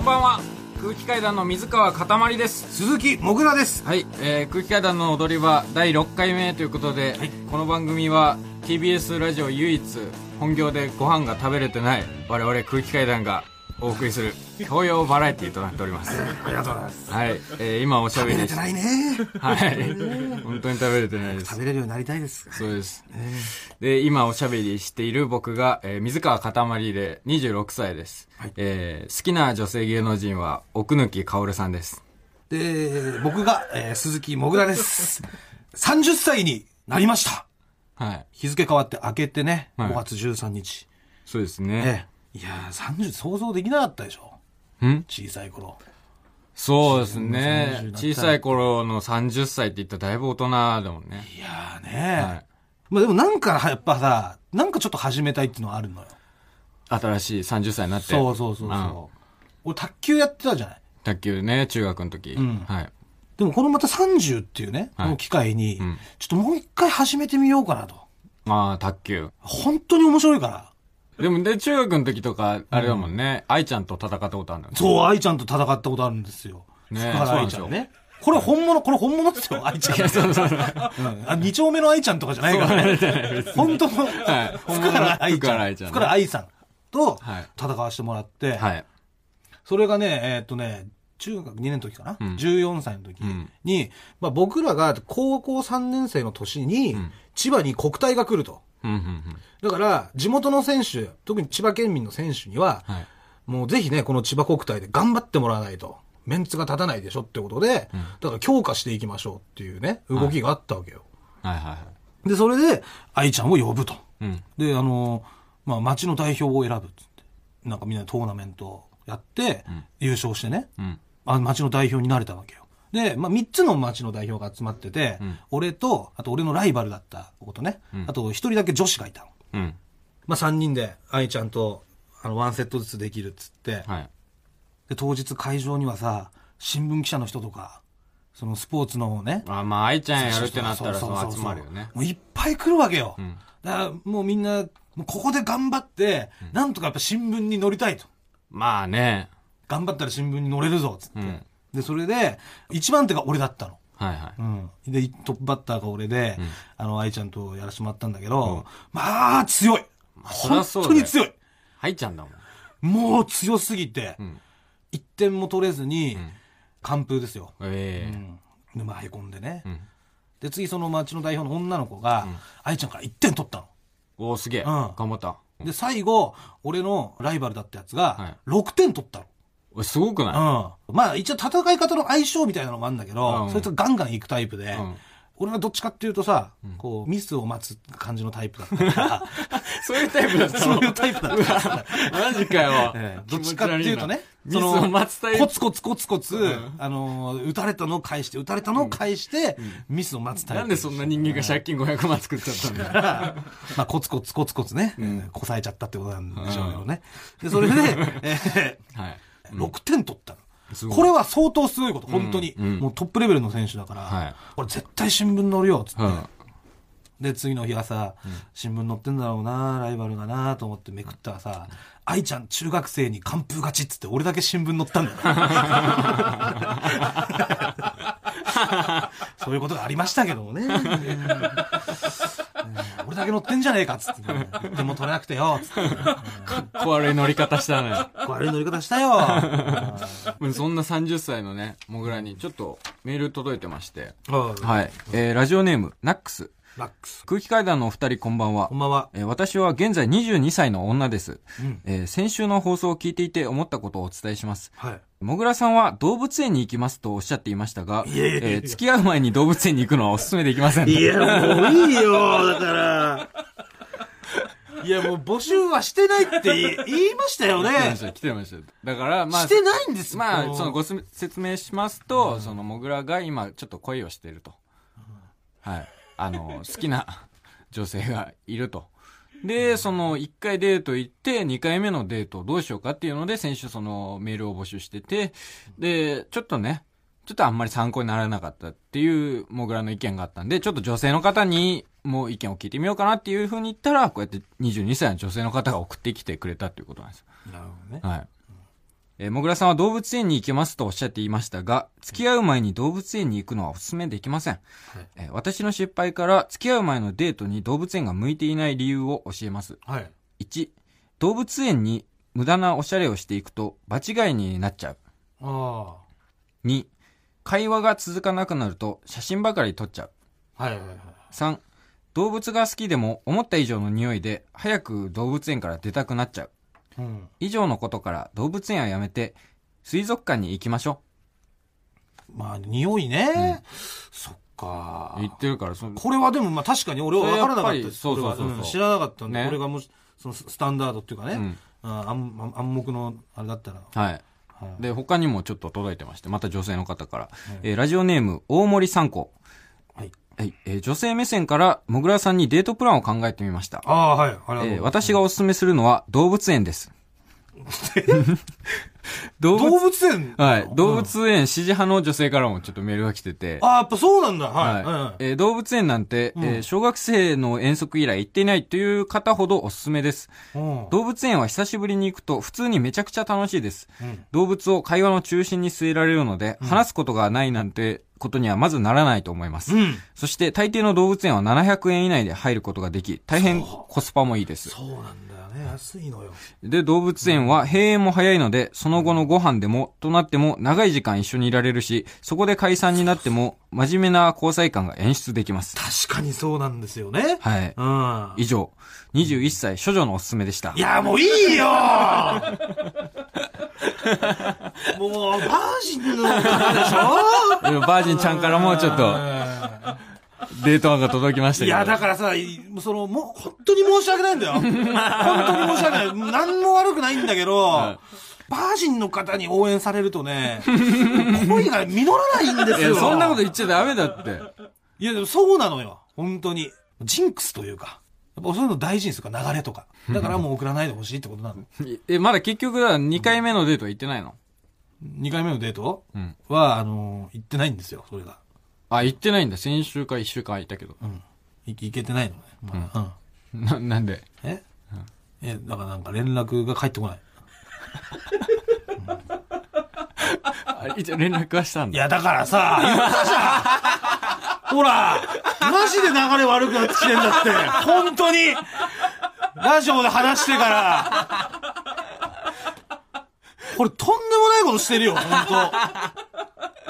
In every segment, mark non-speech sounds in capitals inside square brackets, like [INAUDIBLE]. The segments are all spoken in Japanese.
こんばんは。空気階段の水川かたまりです。鈴木もぐらです。はい、えー、空気階段の踊り場第6回目ということで、はい。この番組は TBS ラジオ唯一本業でご飯が食べれてない我々空気階段がお送りする教養バラエティーとなっております。ありがとうございます。はい、えー、今おしゃべりし食べれてないね。はい。本当に食べれてないです。食べれるようになりたいです。そうです。で、今おしゃべりしている僕が、えー水川かたまりで26歳です。はい。えー好きな女性芸能人は奥貫薫さんです。で僕が、えー鈴木もぐらです。30歳になりました。はい。日付変わって明けてね、はい。5月13日。そうですね。ええいやー30想像できなかったでしょん？小さい頃そうですね30。になったら小さい頃の30歳って言ったらだいぶ大人だもんね。いやーね、はい。まあでもなんかやっぱさなんかちょっと始めたいっていうのはあるのよ新しい30歳になって。そうそうそうそう、ん俺卓球やってたじゃない？卓球ね、中学の時。んはい。でもこのまた30っていうね、はいこの機会に、んちょっともう一回始めてみようかなと。まあ、卓球。本当に面白いから。でも、で、中学の時とか、あれだもんね、愛ちゃんと戦ったことあるんだよね。そう、愛ちゃんと戦ったことあるんですよ。ねえ福原愛ちゃんね。これ本物、これ本物ですよ、愛ちゃん。そうそうそう。うんあ二丁目の愛ちゃんとかじゃないからね。本当の、はい福原愛ちゃん。福原愛ちゃんね福原愛さんとはい戦わせてもらって、はい。それがね、えーっとね、中学2年の時かな、ん ?14 歳の時んに、まあ僕らが高校3年生の年に、ん千葉に国体が来ると。うん、うん、うん。だから、地元の選手、特に千葉県民の選手には、はい。もうぜひね、この千葉国体で頑張ってもらわないと、メンツが立たないでしょってことで、だから強化していきましょうっていうね、動きがあったわけよ。はいはいはい。で、それで、愛ちゃんを呼ぶと。うん。で、あの、まあ、町の代表を選ぶっつって。なんかみんなでトーナメントをやって、優勝してね、うん。あ町の代表になれたわけよ。で、まあ、3つの町の代表が集まってて、ん俺と、あと俺のライバルだった子とね、あと1人だけ女子がいたの。うん。まあ、3人で愛ちゃんと、あの、ワンセットずつできるっつって、はい。で、当日会場にはさ、新聞記者の人とか、そのスポーツのね、あ、まあ、愛ちゃんやるってなったら、そそう集まるよね。もういっぱい来るわけよ。んだからもうみんな、ここで頑張って、なんとかやっぱ新聞に載りたいと。まあね。頑張ったら新聞に載れるぞ、つって。うんで、それで、一番手が俺だったの。はいはい。うん。で、トップバッターが俺で、あの、愛ちゃんとやらせてもらったんだけど、まあ、強い。そりゃ本当に強い。愛ちゃんだもん。もう強すぎて、ん一点も取れずに、完封ですよ。ええで、まあ、へこんでね。んで、次その町の代表の女の子が、愛ちゃんから1点取ったの。おーすげえ。ん頑張った。で、最後、俺のライバルだったやつはが、6点取ったの。すごくない？うん。まあ、一応戦い方の相性みたいなのもあるんだけど、うんそいつがガンガン行くタイプで、ん俺はどっちかっていうとさ、こう、ミスを待つ感じのタイプだったから、[LAUGHS] そういうタイプだったそうのいうタイプだったから。[LAUGHS] マジかよええ。どっちかっていうとね、ミスを待つタイプ。コツコツコツコツ、あのー、打たれたのを返して、打たれたのを返して、ミスを待つタイプ。なんでそんな人間が借金500万作っちゃったんだよ。[LAUGHS] まあ、コツコツコツコツね、えーこさえちゃったってことなんでしょうけどね。で、それで、えはい。ー6点取ったの。これは相当すごいこと、本当に。うんもうトップレベルの選手だから、はいこれ絶対新聞載るよ、つって。うん。で、次の日朝、新聞載ってんだろうな、ライバルがな、と思ってめくったらさ、愛ちゃん中学生に完封勝ちっつって俺だけ新聞載ったんだよ。[LAUGHS] そういうことがありましたけどもね。[LAUGHS] うん俺だけ載ってんじゃねえかっつって、ね。1点も取れなくてよ、つって。小悪い乗り方したね。悪い乗り方したよ。うんそんな30歳のね、もぐらにちょっとメール届いてまして。ははい。えー、ラジオネーム、ナックス。ラックス。空気階段のお二人こんばんはこん。ばんは。えー私は現在22歳の女です、えー先週の放送を聞いていて思ったことをお伝えします。はい。もぐらさんは動物園に行きますとおっしゃっていましたが、いやいやいやえー付き合う前に動物園に行くのはお勧めできません。いや、もういいよ、だから。いや、もう募集はしてないって言いましたよね来てまし。た、来てました。だから、まあ、してないんですよ。まあ、そのごす説明しますと、そのもぐらが今ちょっと恋をしていると。はい。あの、好きな女性がいると。で、その、1回デート行って、2回目のデートをどうしようかっていうので、先週そのメールを募集してて、で、ちょっとね、ちょっとあんまり参考にならなかったっていう、もぐらの意見があったんで、ちょっと女性の方にも意見を聞いてみようかなっていうふうに言ったら、こうやって22歳の女性の方が送ってきてくれたっていうことなんですよ。なるほどね。はい。えー、もぐらさんは動物園に行きますとおっしゃっていましたが、付き合う前に動物園に行くのはお勧めできません。えー私の失敗から付き合う前のデートに動物園が向いていない理由を教えます。はい。1、動物園に無駄なおしゃれをしていくと場違いになっちゃう。あ2、会話が続かなくなると写真ばかり撮っちゃう。あ。はいはいはい。3、動物が好きでも思った以上の匂いで早く動物園から出たくなっちゃう。うん。以上のことから動物園はやめて水族館に行きましょまあ、匂いね。そっかう。。言ってるから、そのこれはでも、まあ確かに俺は分からなかった。そうそうそう知らなかったんで、ねこれがもし、そのススタンダードっていうかね、うんあ暗暗暗黙のあれだったら。はい。はいで、他にもちょっと届いてまして、また女性の方から。えーラジオネーム、大森三子。はい。はい。えー女性目線から、もぐらさんにデートプランを考えてみました。ああ、はい。ありえー私がおすすめするのは動物園です。[LAUGHS] 動動物園？はい。動うん物園支持派の女性からもちょっとメールが来てて。ああ、やっぱそうなんだ。はい。はいうんえー動物園なんて、うんえー小学生の遠足以来行っていないという方ほどおすすめです。うん動物園は久しぶりに行くと普通にめちゃくちゃ楽しいです。うん動物を会話の中心に据えられるので、話すことがないなんてことにはまずならないと思います。うん。そして大抵の動物園は700円以内で入ることができ、大変コスパもいいです。そうなんだよね。安いのよ。で、動物園は閉園も早いので、その後のご飯でも、となっても長い時間一緒にいられるし、そこで解散になっても、真面目な交際感が演出できます。確かにそうなんですよね。はい。うん。以上、21歳処女のおすすめでしたい。や、もういいよ [LAUGHS] もう、バージンの方でしょ？バージンちゃんからもちょっと、デート案が届きましたけど。いや、だからさ、いその、もう、本当に申し訳ないんだよ。本当に申し訳ない。何も悪くないんだけど、はバージンの方に応援されるとね、恋が実らないんですよ。そんなこと言っちゃダメだって。いや、でもそうなのよ。本当に。ジンクスというか。そういうの大事にするから、流れとか。だからもう送らないでほしいってことなの。え、まだ結局は2回目のデートは行ってないの？2回目のデート？うん。は、あの、行ってないんですよ、それが。あ、行ってないんだ。先週か1週間行ったけど。うん。い行けてないのね。まだうん。な、なんで？え、え、だからなんか連絡が返ってこない。[LAUGHS] あ一応連絡はしたんだ。いや、だからさ、言ったじゃんほら、マジで流れ悪くなってきてんだって。本当に。ラジオで話してから。これとんでもないことしてるよ、本当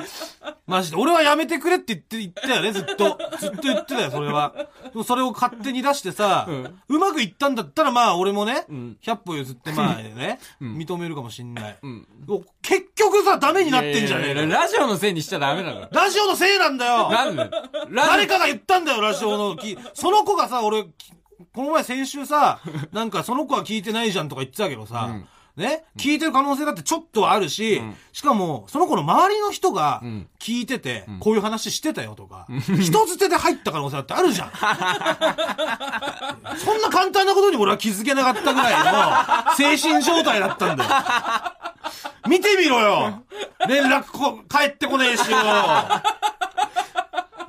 [LAUGHS] マジで。俺はやめてくれって言って、言ったよね、ずっと。ずっと言ってたよ、それは。でもそれを勝手に出してさ、うまくいったんだったら、まあ俺もね、ん100歩譲って、まあね、[LAUGHS] ん認めるかもしんない。ん結局さ、ダメになってんじゃねえラジオのせいにしちゃダメだから。ラジオのせいなんだよなんで？誰かが言ったんだよ、ラジオの。きその子がさ、俺、きこの前先週さ、[LAUGHS] なんかその子は聞いてないじゃんとか言ってたけどさ、うんね、聞いてる可能性だってちょっとはあるし、ん。しかも、その子の周りの人がうん。聞いてて、こういう話してたよとか、人づてで入った可能性だってあるじゃん。[LAUGHS] そんな簡単なことに俺は気づけなかったぐらいの精神状態だったんだよ。見てみろよ。連絡こ返ってこねえしよ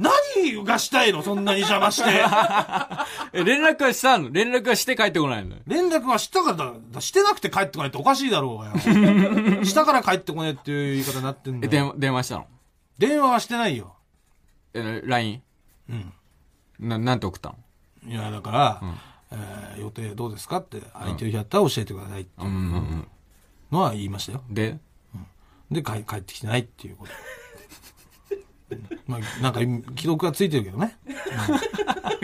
何がしたいの？そんなに邪魔して。[LAUGHS] え、連絡はしたの？連絡はして帰ってこないの？連絡はしたからだ、してなくて帰ってこないっておかしいだろうがよ。[LAUGHS] したから帰ってこねえっていう言い方になってんえ、だよ。電話、電話したの？電話はしてないよ。え、LINE? うん。な、なんて送ったの？いや、だから、えー予定どうですかって、空いてる日やったら教えてくださいってうんうんうん。のは言いましたよ。で？で、帰帰ってきてないっていうこと。うんまあ、なんか、既読がついてるけどね。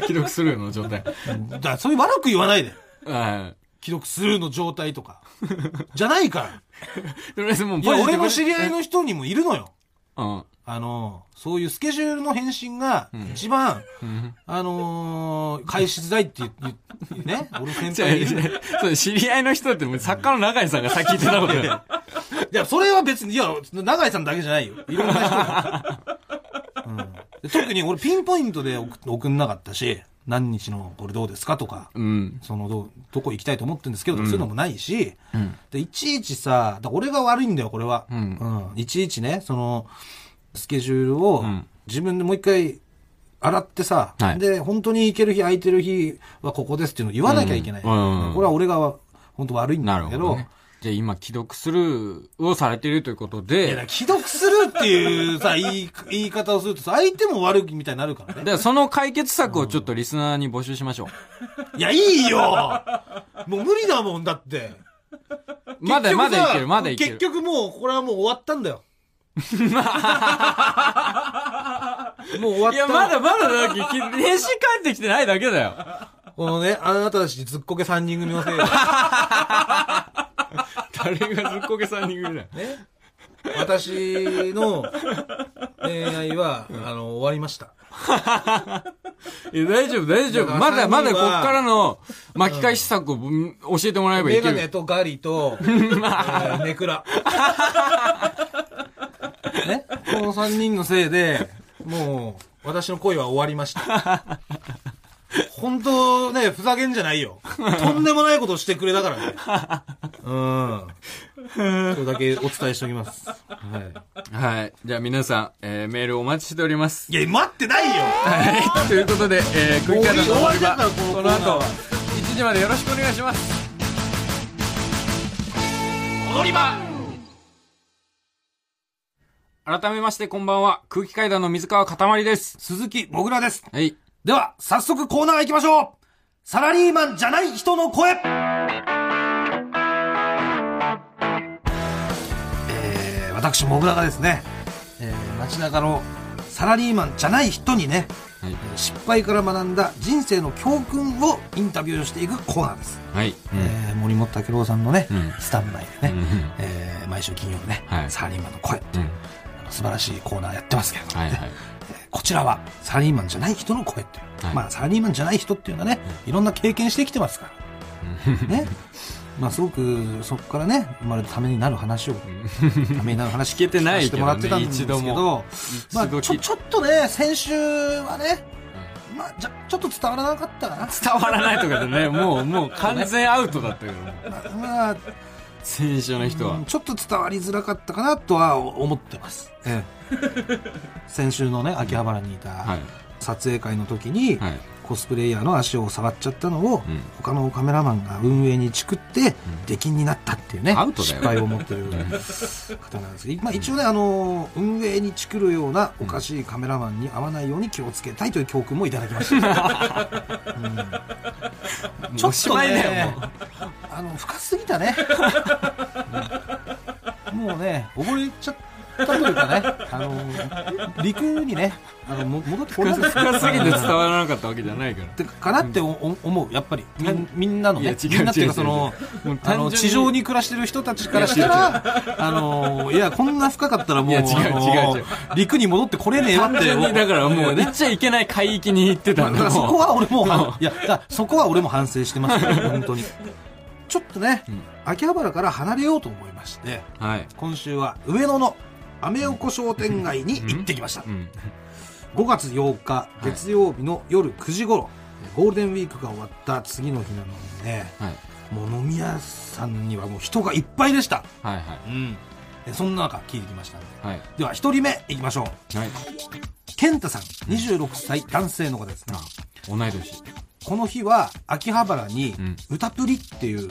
既読スルーの状態。うんだから、そういう悪く言わないで。は既読スルーの状態とか。じゃないから。い。とりあえずもういや、俺の知り合いの。の人にもいるのよ。うん。あの、そういうスケジュールの返信が、一番、うん。あのー返しづらいって言言ね、俺先輩に [LAUGHS] いる。そう知り合いの人ってもう作家の永井さんが先言ってたことだよ。[LAUGHS] いや、それは別に、いや、永井さんだけじゃないよ。いろんな人が。特に俺ピンポイントで送送んなかったし、何日のこれどうですか？とか、うん。そのどう、どこ行きたいと思ってるんですけど、うん。そういうのもないし、うん。で、いちいちさ、俺が悪いんだよ、これは。うん。いちいちね、その、スケジュールをうん。自分でもう一回洗ってさ、はい。で、本当に行ける日、空いてる日はここですっていうのを言わなきゃいけない。これは俺が本当悪いんだけどねじゃあ今、既読スルーをされているということいや、だで、から既読するっていうさ、言い、言い方をするとさ、相手も悪いみたいになるからね。でその解決策をちょっとリスナーに募集しましょいや、いいよもう無理だもん、だって。う。まだ、まだいける、まだいける。結局もう、これはもう終わったんだよ。[LAUGHS] もう終わった。いや、まだまだだけ、き返信返ってきてないだけだよ。このね、あなたたちずっこけ3人組のせいで、[LAUGHS] 誰がずっこけ3人組だよ。ね、私の恋愛は、あの、終わりました。いや、大丈夫、大丈夫。だからまだ、まだこっからの巻き返し策をうん教えてもらえばいメガける。ネとガリと、[LAUGHS] えーネクラ。[LAUGHS] ね、この3人のせいで、もう、私の恋は終わりました。本当ね、ふざけんじゃないよ。とんでもないことをしてくれたからね。うん。それだけお伝えしておきます。はい。はい。じゃあ皆さん、えーメールお待ちしております。いや、待ってないよはい。[LAUGHS] ということで、えー、クイッカーの終わりだからこのこの後コーナーは、1時までよろしくお願いします。踊り場改めましてこんばんは。空気階段の水川かたまりです。鈴木もぐらです。はい。では、早速コーナー行きましょうサラリーマンじゃない人の声えー、私、もぐらがですね、えー、街中のサラリーマンじゃない人にね、はい。失敗から学んだ人生の教訓をインタビューしていくコーナーです。はい。えー、森本武郎さんのね、うんスタンバイでね、うんえー、毎週金曜日ね、はいサラリーマンの声、うん。素晴らしいコーナーやってますけれどもね、はいはい。こちらはサラリーマンじゃない人の声っていう。はいまあサラリーマンじゃない人っていうのはね、いろんな経験してきてますから。ね。[LAUGHS] まあすごくそこからね、生まれたためになる話を、ためになる話聞けてないてもらってたんですけ [LAUGHS] 一度ども、まあちょちょっとね、先週はね、まあじゃちょっと伝わらなかったかな。伝わらないとかでね、もう、もう完全アウトだったけど [LAUGHS] ね。まあ、先週の人はうん。ちょっと伝わりづらかったかなとは思ってます。ええ、[LAUGHS] 先週のね、秋葉原にいたはい。撮影会の時に、はい。コスプレイヤーの足を触っちゃったのを、うん。他のカメラマンが運営にチクって、出禁になったっていうね、アウトだよ。失敗を持ってる [LAUGHS] 方なんですけど、まあ、一応ね、あの運営にチクるようなおかしいカメラマンに合わないように気をつけたいという教訓もいただきました。[LAUGHS] うん。ちょっとね。あの、深すぎたね。う [LAUGHS] んもうね、溺れちゃったというかね、あの、陸にね、あの、も戻って [LAUGHS] これ深すぎて伝わらなかったわけじゃないから。ってかなって思うやっぱりみんなのねみんなっていうかそのあの地上に暮らしてる人たちからしたらあのいやこんな深かったらもう違う違う。陸に戻ってこれねえわってだからもう、ね行っちゃいけない海域に行ってたの。だそこは俺もいやそこは俺も反省してますよ [LAUGHS] 本当に。ちょっとね、ん。秋葉原から離れようと思いましてはい。今週は上野のアメ横商店街に行ってきました、うん。5月8日月曜日の夜9時頃、ゴールデンウィークが終わった次の日なのにねはい。もう飲み屋さんにはもう人がいっぱいでした、はいはい。うん、でそんな中聞いてきましたんではい。では1人目いきましょうはい。健太さん26歳男性の方ですねあ、同い年。この日は秋葉原にうん。歌プリっていう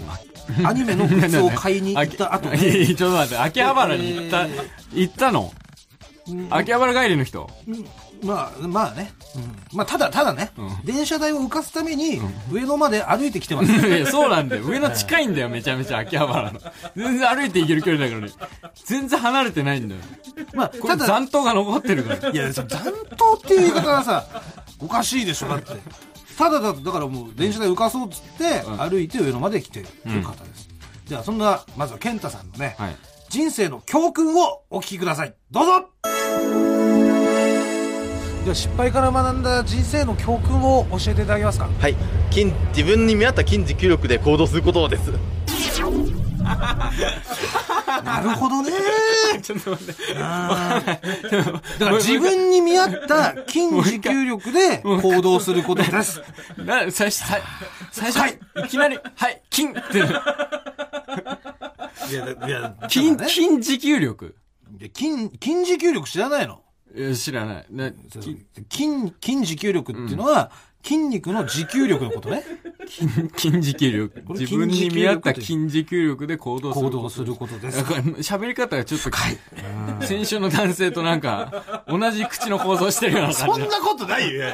アニメのグッズを買いに行った後いやいやちょっと待って、秋葉原に行った、えー。行ったの？うん。秋葉原帰りの人？うん。まあまあね、うん。まあただただね、うん。電車代を浮かすために上野まで歩いてきてます、[LAUGHS] そうなんだよ。上野近いんだよ、めちゃめちゃ秋葉原の。全然歩いて行ける距離だから。ね。全然離れてないんだよ。まあただ残党が残ってるから。いや、残党っていう言い方はさ、おかしいでしょ、だって。ただだ、だからもう電車で浮かそうっつって、うん歩いて上野まで来てるという方です。じゃあ、そんな、まずは健太さんのね、はい。人生の教訓をお聞きください。どうぞでは、失敗から学んだ人生の教訓を教えていただけますか？はい筋自分に見合った筋持久力で行動することです [LAUGHS] なるほどね。[LAUGHS] ちょっと待って。だから自分に見合った筋持久力で行動することです。な、最初、最最初、はい。いきなり、はい、筋って、いや、いや、筋、ね。筋持久力。筋、筋持久力知らないの？知らない。な、筋、筋持久力っていうのは、筋肉の持久力のことね。筋筋持久力。自分に見合った筋筋持久力で行動すること。行動することです喋り方がちょっと、先週の男性となんか、同じ口の構造してるような感じそん。なことないよ。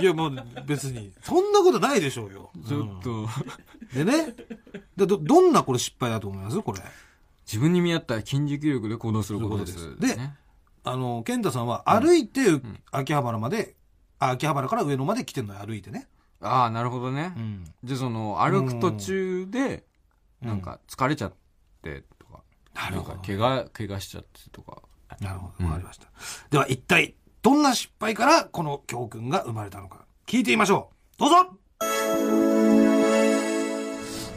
いやもう別に。そんなことないでしょうよ。ちょっと、でね。でど、どんなこれ失敗だと思います？これ。自分に見合った筋持久力で行動することです。であの、健太さんは歩いて、秋葉原まで、あ秋葉原から上野まで来てんのよ、歩いてね。ああ、なるほどね。ん。じゃあその、歩く途中で、うんなんか疲れちゃってとか、なるほどんか怪我、怪我しちゃってとか。なるほど。わかりました。では一体、どんな失敗からこの教訓が生まれたのか、聞いてみましょう。どうぞ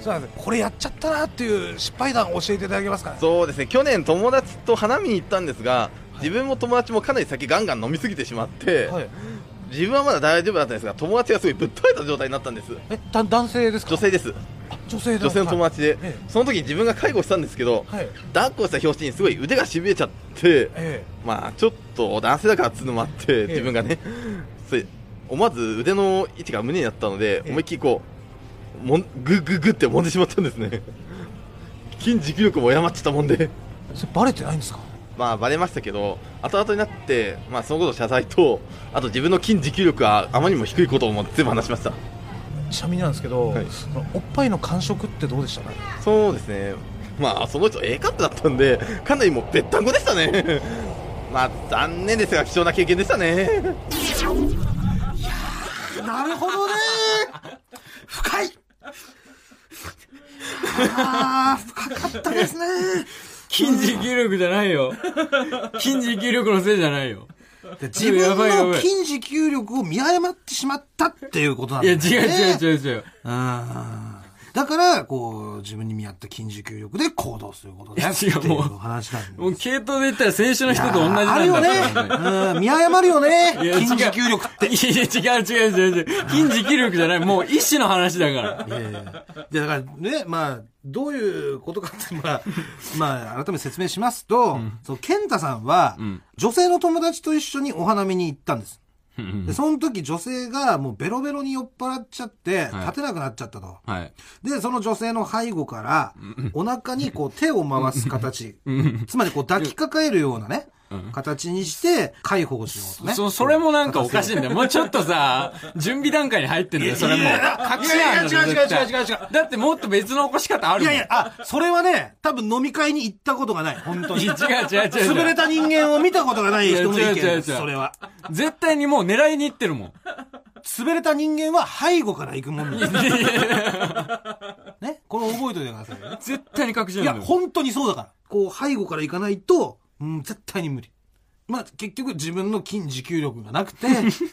さあ、これやっちゃったなっていう失敗談を教えていただけますかね。そうですね去年友達と花見に行ったんですが自分も友達もかなり酒ガンガン飲みすぎてしまって、はい。自分はまだ大丈夫だったんですが友達がすごいぶっ倒れた状態になったんです。え、だ男性ですか？女性です。女性だ女性の友達で、ええ。その時自分が介護したんですけど、はい。抱っこした拍子にすごい腕がしびれちゃってえまあちょっと男性だからっつうのもあって自分がね、それ思わず腕の位置が胸になったので、ええ。思いっきりこうもんグッグッグッって揉んでしまったんですね。[LAUGHS] 筋持久力も誤っちゃったもんで。えそれバレてないんですか？まあバレましたけど後々になって、まあ、そのこと謝罪とあと自分の筋持久力があまりにも低いことをも全部話しました。ちなみになんですけど、はい。そのおっぱいの感触ってどうでしたか？そうですね。まあその人 A カップだったんでかなりもうぺったんこでしたね。[LAUGHS] まあ残念ですが貴重な経験でしたね。なるほどね。[LAUGHS] 深い。ああ、深かったですね。筋持久力じゃないよ。筋持久力のせいじゃないよ。で自分の筋持久力を見誤ってしまったっていうことなんいや、だ違うよね。違う違う違う。うんだから、こう、自分に見合った筋持久力で行動することだよっていいや違うもうう話なんでもう系統で言ったら先週の人と同じなんだあるよね。うん、見誤るよね。筋持久力って。いや違う違う違う違う。筋持久力じゃない。もう意志の話だから。いやいやだからね、まあ、どういうことかって、まあ、まあ、改めて説明しますと、その、健太さんは、ん女性の友達と一緒にお花見に行ったんです。うんで、その時女性がもうベロベロに酔っ払っちゃって、はい。立てなくなっちゃったと。はい。で、その女性の背後から、お腹にこう手を回す形、つまりこう抱きかかえるようなね、うん形にして解放しようとね。そ、それもなんかおかしいんだよ。もうちょっとさ、準備段階に入ってんだよ、それも。隠しいやん違う違う違う違う違うだってもっと別の起こし方ある。いやいや、あ、それはね、多分飲み会に行ったことがない。[LAUGHS] 本当に。違う違う違う違う。優れた人間を見たことがない人の意見いや違う違う違うです、それは。絶対にもう狙いに行ってるもん。優れた人間は背後から行くもんなんだよね？これ覚えておいてくださいよね。絶対に隠しいや、なんだよ。本当にそうだから。こう、背後から行かないと、うん、絶対に無理。まあ、結局自分の筋持久力がなくて、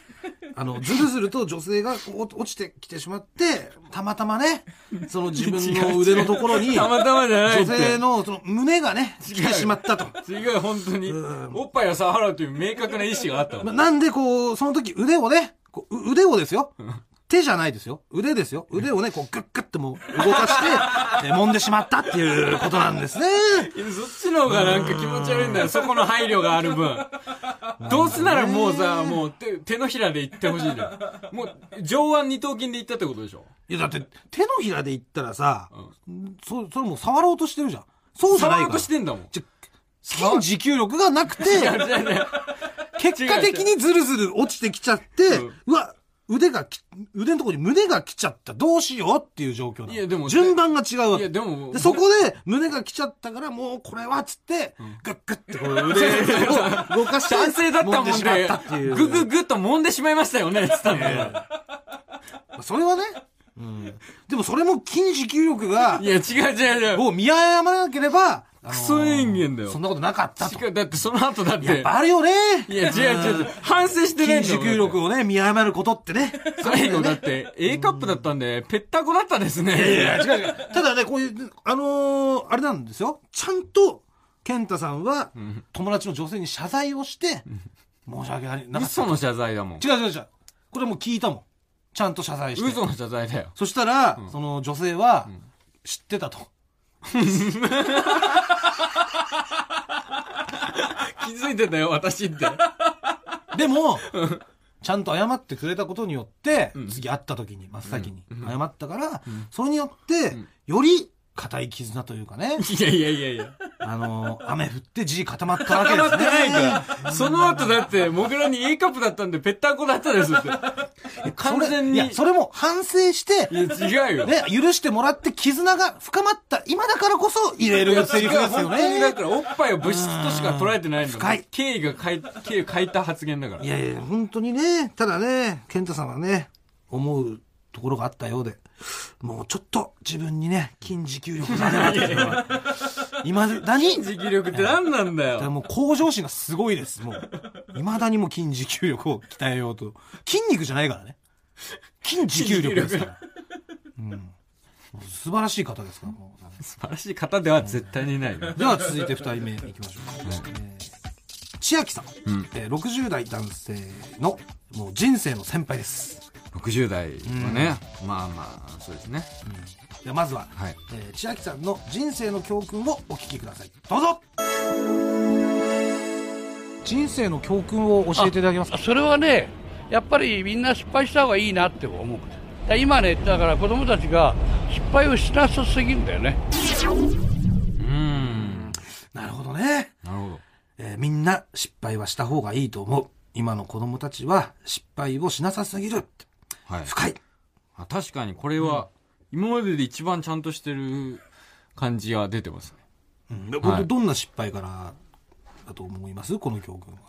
[LAUGHS] あの、ずるずると女性が落ちてきてしまって、たまたまね、その自分の [LAUGHS] 腕のところに、たまたまじゃない。女性のその胸がね、来てしまったと。違う、本当にうん。おっぱいを触るという明確な意思があったなんでこう、その時腕をね、腕をですよ。手じゃないですよ。腕ですよ。腕をね、こう、グッグッてもう動かして、[LAUGHS] え揉んでしまったっていうことなんですね。そっちの方がなんか気持ち悪いんだよ。そこの配慮がある分。[LAUGHS] どうせならもうさ、もう手手のひらで言ってほしいんだよ。もう、上腕二頭筋で言ったってことでしょ？いや、だって、手のひらで言ったらさ、そ、それもう触ろうとしてるじゃん。そうじゃないから。触ろうとしてんだもん。じゃ筋持久力がなくて、[LAUGHS] 結果的にズルズル落ちてきちゃって、うんうわ、腕がき、腕のところに胸が来ちゃった。どうしようっていう状況なのいやでも順番が違うわけ。いやでもでそこで胸が来ちゃったからもうこれはっつって、グッグッてこう腕を [LAUGHS] 動かして、男性だったもん揉でしまっでたっていう。、ぐぐぐっと揉んでしまいましたよね、つったんだよ。それはね、うん。でもそれも筋持久力がい、や、違う違う違う。を見誤らなければ、あのークソ人間だよそんなことなかったと。だってその後だっ。やってぱあるよね。いや、違う違う違う。反省してないんだもん筋持久力をね、見誤ることってね。最後だって、A カップだったんで、ぺったこだったですいやいね。や違う違う。ただね、こういう、あのーあれなんですよ。ちゃんと、健太さんは、友達の女性に謝罪をして、申し訳ないなかった。嘘の謝罪だもん。違う違う違う。これもう聞いたもん。ちゃんと謝罪して。嘘の謝罪だよ。そしたら、その女性は、知ってたと。[LAUGHS] 気づいてたよ、私って。でも、ちゃんと謝ってくれたことによって、うん。次会った時に真っ先にうん。謝ったから、うん。それによって、ん。より固い絆というかね、いやいやいやいや。あのー雨降って地固まったわけです固まってないね。から。その後だって、モグラに A カップだったんで、ぺったんこだったですって。完全に。いや、それも反省して、いや、違うよ。ね、許してもらって絆が深まった今だからこそ入れるセリフですよ本当にだね。から、おっぱいを物質としか捉えてないんだ深い経緯が書い、経緯を書いた発言だから。いやいや、本当にね、ただね、健太さんはね、思うところがあったようで、もうちょっと自分にね、筋持久力が出なかったのは、未だに、持久力って何なんだよ。だからもう向上心がすごいです、もう。未だにもう筋持久力を鍛えようと。筋肉じゃないからね。筋持久力ですから。うん。素晴らしい方ですから、もう。素晴らしい方では絶対にないよ。では続いて二人目いきましょうか。えー千秋さん、うんえー60代男性のもう人生の先輩です。60代はね、まあまあ、そうですね。うんではまずは、はい。えー千秋さんの人生の教訓をお聞きください。どうぞ人生の教訓を教えていただけますかそれはね、やっぱりみんな失敗した方がいいなって思う。から今ね、だから子供たちが失敗をしなさすぎるんだよね。うん。なるほどね、なるほど。えーみんな失敗はした方がいいと思う。今の子供たちは失敗をしなさすぎる。はい。深い。あ確かにこれは、今までで一番ちゃんとしてる感じは出てますね。うんではいどんな失敗からだと思います？この教訓は。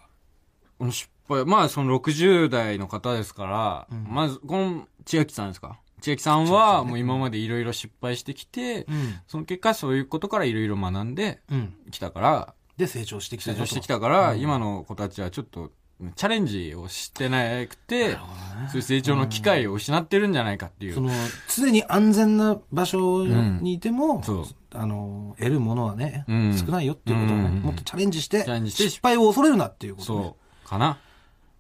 この失敗、まあその60代の方ですから、まず、この千秋さんですか？千秋さんはもう今までいろいろ失敗してきて、うん。その結果そういうことからいろいろ学んでうん。きたから、で成長してきた成長してきたから、今の子たちはちょっと、チャレンジをしてなくて、そういう成長の機会を失ってるんじゃないかっていう。その、常に安全な場所にいても、そうあの、得るものはね、うん少ないよっていうことをね、うんもっとチャレンジして、チャレンジして失敗を恐れるなっていうこと、ね。そう。かな。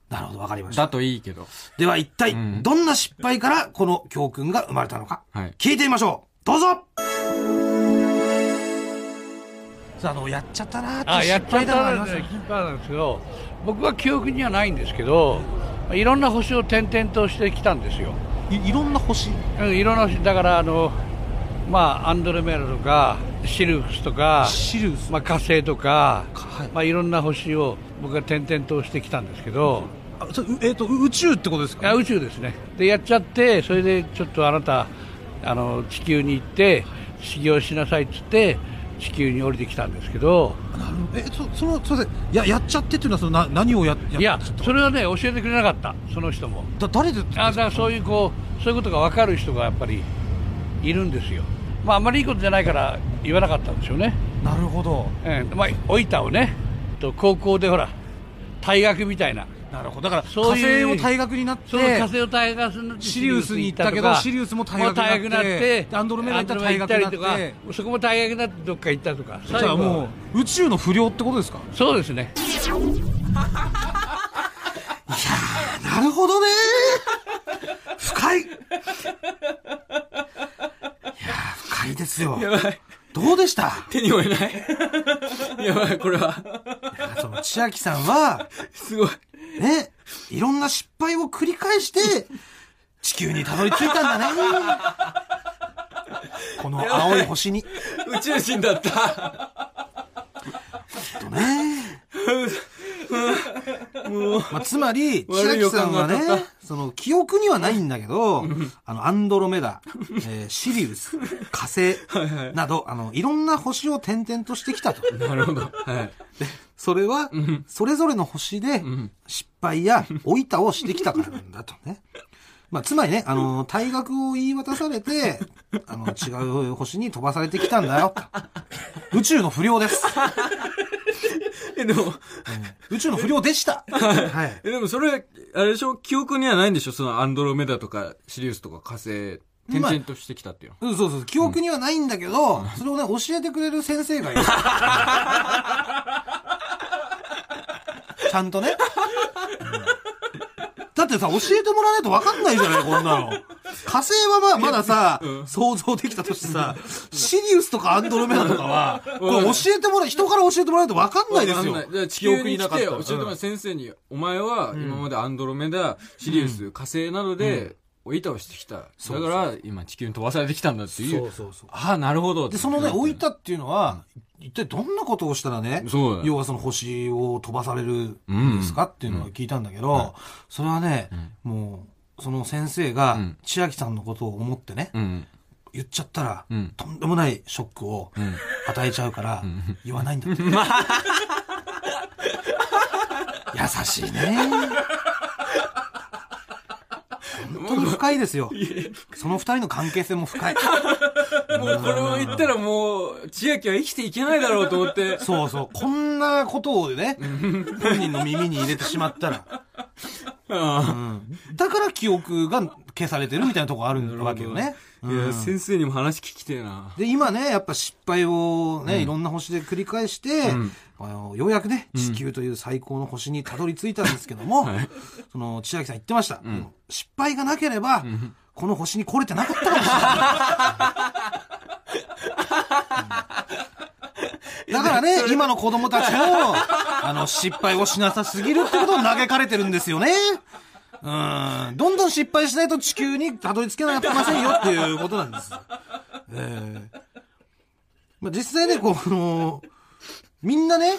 なるほど、わかりました。だといいけど。では一体、うんどんな失敗からこの教訓が生まれたのか、はい。聞いてみましょう。どうぞさあ、あの、やっちゃったなーって失敗だなあね、ります。よね失敗なんですけど、僕は記憶にはないんですけど、いろんな星を転々としてきたんですよ。いいろんな星？うんいろんな星、だからあの、まあ、アンドロメダとか、シルフスとか、シリウス？まあ、火星とか、はい。まあ、いろんな星を僕は転々としてきたんですけど、あそえっ、と、宇宙ってことですいや宇宙ですね。でやっちゃってそれでちょっとあなたあの地球に行って修行しなさいっつって地球に降りてきたんですけどえ、そ、その、すみません。や、やっちゃってっていうのは、その、な、何をや、やいやそれはね教えてくれなかった。その人も。だ、誰で、あだからそういうこうそういうことが分かる人がやっぱりいるんですよ。まああんまりいいことじゃないから言わなかったんでしょうね、なるほど。ええ。まあ老いたをねと高校でほら退学みたいななるほど。だから、そういう火星を退学になって、火星を退学するシリウスに行ったけどシリウスも退学になってアンドロメダ行ったら退学になってそこも退学になってどっか行ったとかじゃあもう、宇宙の不良ってことですか？そうですねなるほどね深いいやー深いですよ。やばい。どうでした？手に負えない。やばい、これは。いやその千秋さんは、すごい。ね、いろんな失敗を繰り返して、地球にたどり着いたんだね。[LAUGHS] この青い星に。宇宙人だった。とね。もう。まあ、つまり、千秋さんはね、その、記憶にはないんだけど、あの、アンドロメダ、えーシリウス、火星など、あの、いろんな星を転々としてきたと。なるほど。はい。それは、それぞれの星でん失敗や老いたをしてきたからなんだとね。[LAUGHS] まあ、つまりね、あの、退学を言い渡されて、あの、違う星に飛ばされてきたんだよ。宇宙の不良です。[LAUGHS] え、でも、宇宙の不良でした。はい。え、でもそれ、あれでしょ？記憶にはないんでしょ？そのアンドロメダとかシリウスとか火星、転々としてきたっていうの。うん、そうそう。記憶にはないんだけど、それをね、教えてくれる先生がいる。[LAUGHS] ちゃんとね。うん。だってさ、教えてもらわないと分かんないじゃない、こんなの。火星はまあまださ、想像できたとしてさ、シリウスとかアンドロメダとかは、これ教えてもらう、人から教えてもらうと分かんないですよ。じゃあ地球に来て教えてもらう先生に、お前は今までアンドロメダ、シリウス、火星などで、おいたをしてきた。だから、今地球に飛ばされてきたんだっていう。そうそうそう。ああ、なるほど。で、そのね、置いた。たっていうのは、一体どんなことをしたらね、要はその星を飛ばされるんですかっていうのを聞いたんだけど、それはね、もう、その先生がん、千秋さんのことを思ってね、うん。言っちゃったら、んとんでもないショックをん与えちゃうから、言わないんだって。[LAUGHS] 優しいね。本当に深いですよ。その二人の関係性も深い。もうこれを言ったらもう、千秋は生きていけないだろうと思って。そうそう。こんなことをね、本人の耳に入れてしまったら。[LAUGHS] うんだから記憶が消されてるみたいなとこあるわけよね。いや、先生にも話聞きてえな。で、今ね、やっぱ失敗をね、いろんな星で繰り返して、あのようやくね、地球という最高の星にたどり着いたんですけども、[LAUGHS] その、千秋さん言ってました。失敗がなければ、この星に来れてなかったかもしれない。だからね、今の子供たちも、あの、失敗をしなさすぎるってことを嘆かれてるんですよね。うん。どんどん失敗しないと地球にたどり着けなきゃいけませんよっていうことなんです。ええまあ、実際ね、この、みんなね、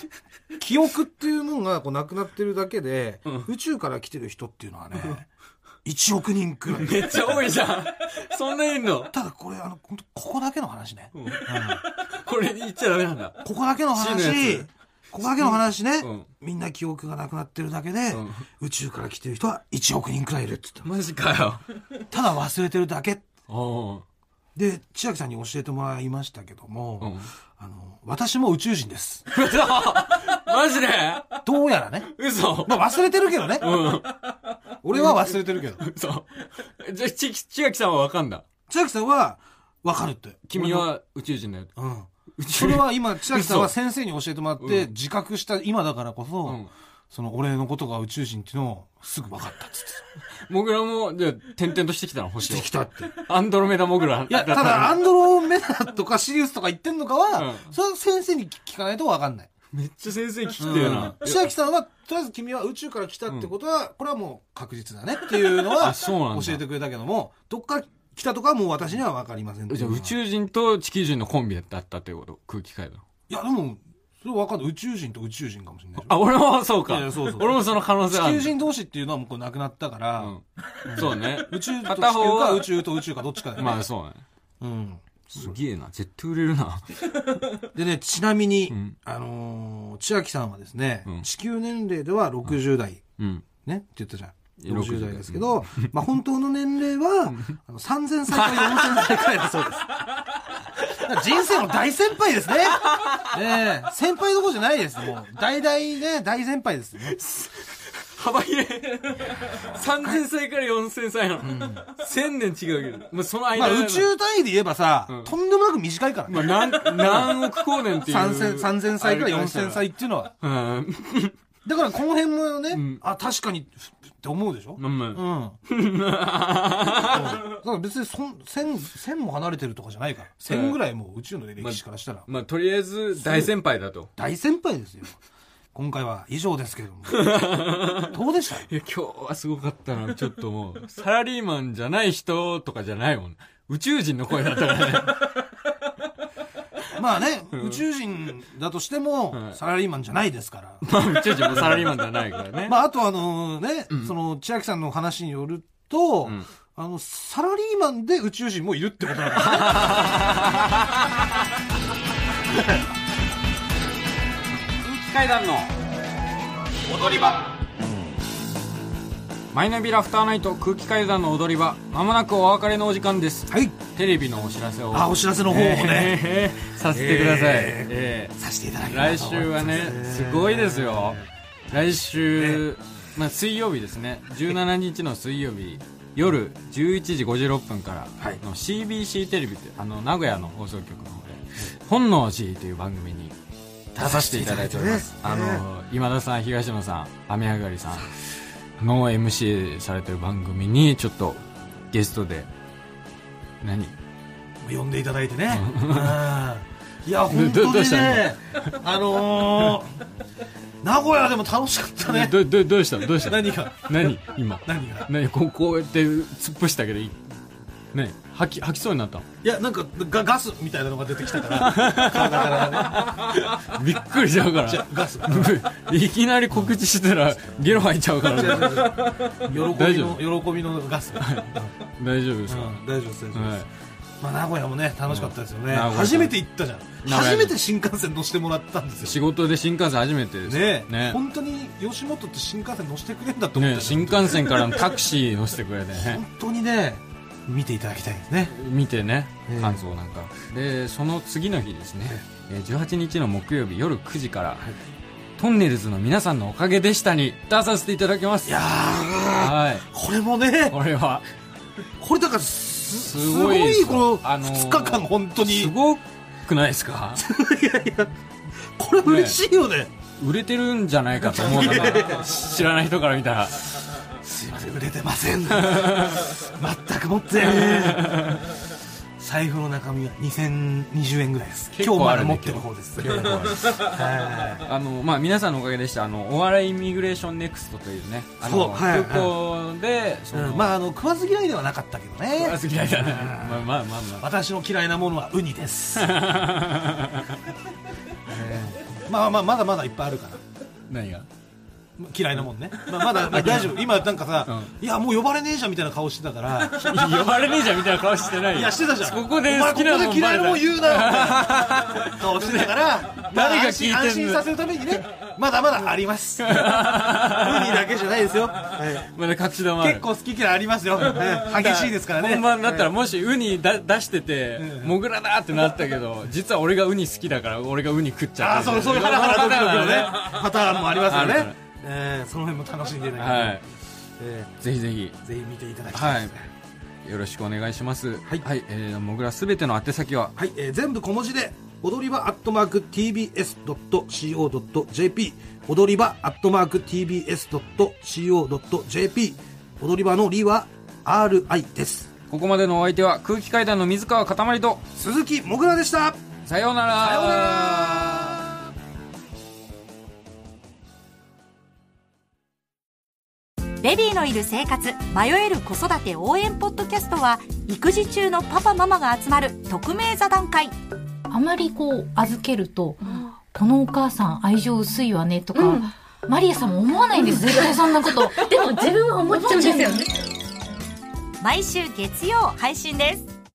記憶っていうもんがこうなくなってるだけで、宇宙から来てる人っていうのはね、1億人くらい。めっちゃ多いじゃん。そんないんの？ただこれ、あの、本当ここだけの話ね。これ言っちゃダメなんだ。ここだけの話ここだけの話ね、うんみんな記憶がなくなってるだけで、ん宇宙から来てる人は1億人くらいいるって言っマジかよ。た。ただ忘れてるだけ。で、千秋さんに教えてもらいましたけども、うんあの、私も宇宙人です。[LAUGHS] 嘘マジで？どうやらね。嘘まあ忘れてるけどね。うん。俺は忘れてるけど。嘘。じゃあ、ち、千秋さんはわかんだ？千秋さんは、わかるって。君は宇宙人だよ。うん。それは今、千秋さんは嘘先生に教えてもらって、自覚した今だからこそ、うんその俺のことが宇宙人っていうのをすぐ分かったっつって [LAUGHS] モグラも、じゃあ、点々としてきたの、星をしてきたって。アンドロメダモグラ。いや、ただ、アンドロメダとかシリウスとか言ってんのかは、うんそれは先生に聞かないと分かんない。めっちゃ先生聞きてえな。千秋さんは、とりあえず君は宇宙から来たってことは、これはもう確実だねっていうのは、あそうなんだ教えてくれたけども、どっから来たとかはもう私には分かりませんじゃあ宇宙人と地球人のコンビだったってこと？空気階段。いや、でも、それ分かんない。宇宙人と宇宙人かもしれない。あ、俺もそうか。いやそうそう俺もその可能性ある。地球人同士っていうのはもうこれなくなったから、うん。そうね。宇宙と地片方は球か宇宙と宇宙かどっちかだよね。まあそうね。うん。すげえな。絶対売れるな。[LAUGHS] でね、ちなみに、んあのー千秋さんはですね、うん地球年齢では60代、うん。ね、って言ったじゃん。60 60代ですけど、まあ本当の年齢は、あの3000歳から4000歳くらいだそうです。人生の大先輩ですね。ええ先輩どころじゃないです。もう、大々ね、大先輩ですね。幅広い。3000歳から4000歳なの。1000年違うけど。もうその間まあ宇宙単位で言えばさ、うんとんでもなく短いからね。まあ何、何億光年っていう。3000 3000歳から4000歳っていうのは。うん。だからこの辺もね、んあ、確かに、って思うでしょ？うあん。[LAUGHS] だから別にそん、千、千も離れてるとかじゃないから。千ぐらいもう宇宙の歴史からしたら、まあとりあえず大先輩だと。大先輩ですよ。今回は以上ですけれども。[LAUGHS] どうでした？いや、今日はすごかったな。ちょっともう、サラリーマンじゃない人とかじゃないもん。宇宙人の声だったからね。[LAUGHS] まあね、宇宙人だとしても、[LAUGHS] はいサラリーマンじゃないですから。[LAUGHS] まあ宇宙人もサラリーマンじゃないからね。まああとあのね、その千秋さんの話によると、んあの、サラリーマンで宇宙人もいるってことなんですね。空気階段の踊り場マイナビラフターナイト空気階段の踊り場まもなくお別れのお時間です。はい。テレビのお知らせを。あ、お知らせの方をね、えーさせてください、ええさせていただきーます。来週はねすごいですよ。来週、まあ、水曜日ですね。17日の水曜日夜11時56分からはい。の CBC テレビってあの名古屋の放送局の方で「本能寺」という番組に出させていただいております、あの今田さん東野さん雨上がりさんの MC されてる番組にちょっとゲストで何？呼んでいただいてね。うん。いや、本当にね、あのー、名古屋でも楽しかったね。どどどうしたどうした何が？何？今？何が？何？こうこうやって突っ伏したけどいいね吐き吐きそうになったの？いや、なんかガガスみたいなのが出てきたから、体からね。びっくりしちゃうから。ガス。[LAUGHS] いきなり告知したらゲロ吐いちゃうから。喜喜びのガス。[LAUGHS] 大丈夫ですか、うん大丈夫です、大丈夫はい。です。まあ、名古屋もね、楽しかったですよね。名古屋。初めて行ったじゃん。初めて新幹線乗せてもらったんですよ。仕事で新幹線初めてですねね。本当に吉本って新幹線乗せてくれんだと思ってたね新幹線からのタクシー乗せてくれてね。本当にね見ていただきたいですね。見てねええ。感想なんか。でその次の日ですねえー18日の木曜日夜9時からトンネルズの皆さんのおかげでしたに出させていただきます。いやーはい。これもねこれはこれだからすごごいこのあのー2日間本当に。すごくないですか？[LAUGHS] いやいやこれ嬉しいよね。売れてるんじゃないかと思うから知らない人から見たら売れてません。[LAUGHS] 全く持ってない。財布の中身は2020円ぐらいです。結構今日まだ持ってる方です。はあの、まあ、皆さんのおかげでした、あの、お笑いイミグレーションネクストというね、あの、空港で、うんまああの食わず嫌いではなかったけどね。食わず嫌いだね。まあまあまあまあ。私の嫌いなものはウニです、[LAUGHS] えー。まあまあまだまだいっぱいあるから。何が？嫌いなもんね、まあ、まだまあ大丈夫。今なんかさ、ういやもう呼ばれねえじゃんみたいな顔してたから。呼ばれねえじゃんみたいな顔してないよ。いやしてたじゃん。ここで好きなここで嫌いなもん言うなよ。顔してたから誰がまあ安心聞いてんの？安心させるためにね。まだまだあります。ウニだけじゃないですよ、はい。まだ隠し玉結構好き嫌いありますよ、はい。激しいですからね。本番だったらもしウニだ出してて、モグラだってなったけど実は俺がウニ好きだから俺がウニ食っちゃって。ああそうそういうハラハラドキドキのね [LAUGHS] はパターンもありますよね、えーその辺も楽しんでいただきたい、い。えぜひぜひ。ーぜひ見ていただきたいはですね。い。よろしくお願いします。はい。えー、モグラすべての宛先は？はい、えー全部小文字で踊り場アットマーク TBS.CO.JP 踊り場アットマーク TBS.CO.JP 踊り場のりは RI です。ここまでのお相手は空気階段の水川かたまりと鈴木もぐらでした。さようなら。さようならベビーのいる生活迷える子育て応援ポッドキャストは育児中のパパママが集まる匿名座談会。あまりこう預けると、このお母さん愛情薄いわねとか、マリアさんも思わないんです絶対そんなこと。[LAUGHS] でも自分は思っちゃうんですよね。毎週月曜配信です